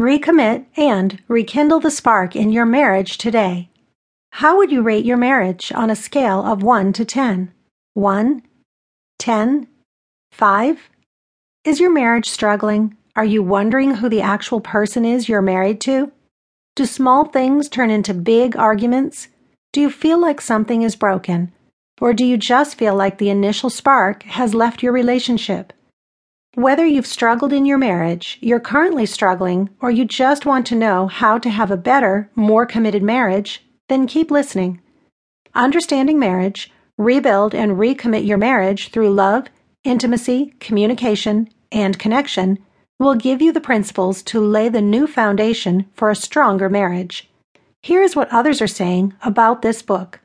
recommit, and rekindle the spark in your marriage today. How would you rate your marriage on a scale of 1 to 10? 1, 10, 5? Is your marriage struggling? Are you wondering who the actual person is you're married to? Do small things turn into big arguments? Do you feel like something is broken? Or do you just feel like the initial spark has left your relationship? Whether you've struggled in your marriage, you're currently struggling, or you just want to know how to have a better, more committed marriage, then keep listening. Understanding marriage, rebuild and recommit your marriage through love, intimacy, communication, and connection will give you the principles to lay the new foundation for a stronger marriage. Here is what others are saying about this book.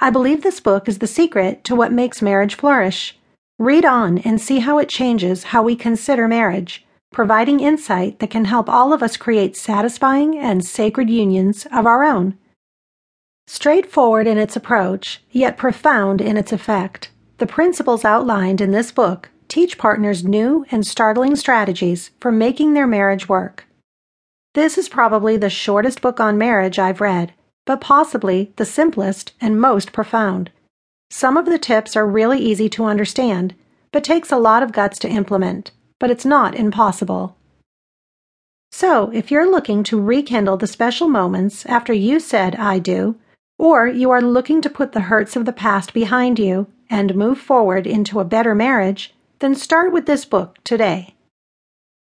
I believe this book is the secret to what makes marriage flourish. Read on and see how it changes how we consider marriage, providing insight that can help all of us create satisfying and sacred unions of our own. Straightforward in its approach, yet profound in its effect, the principles outlined in this book teach partners new and startling strategies for making their marriage work. This is probably the shortest book on marriage I've read, but possibly the simplest and most profound. Some of the tips are really easy to understand, but takes a lot of guts to implement, but it's not impossible. So, if you're looking to rekindle the special moments after you said I do, or you are looking to put the hurts of the past behind you and move forward into a better marriage, then start with this book today.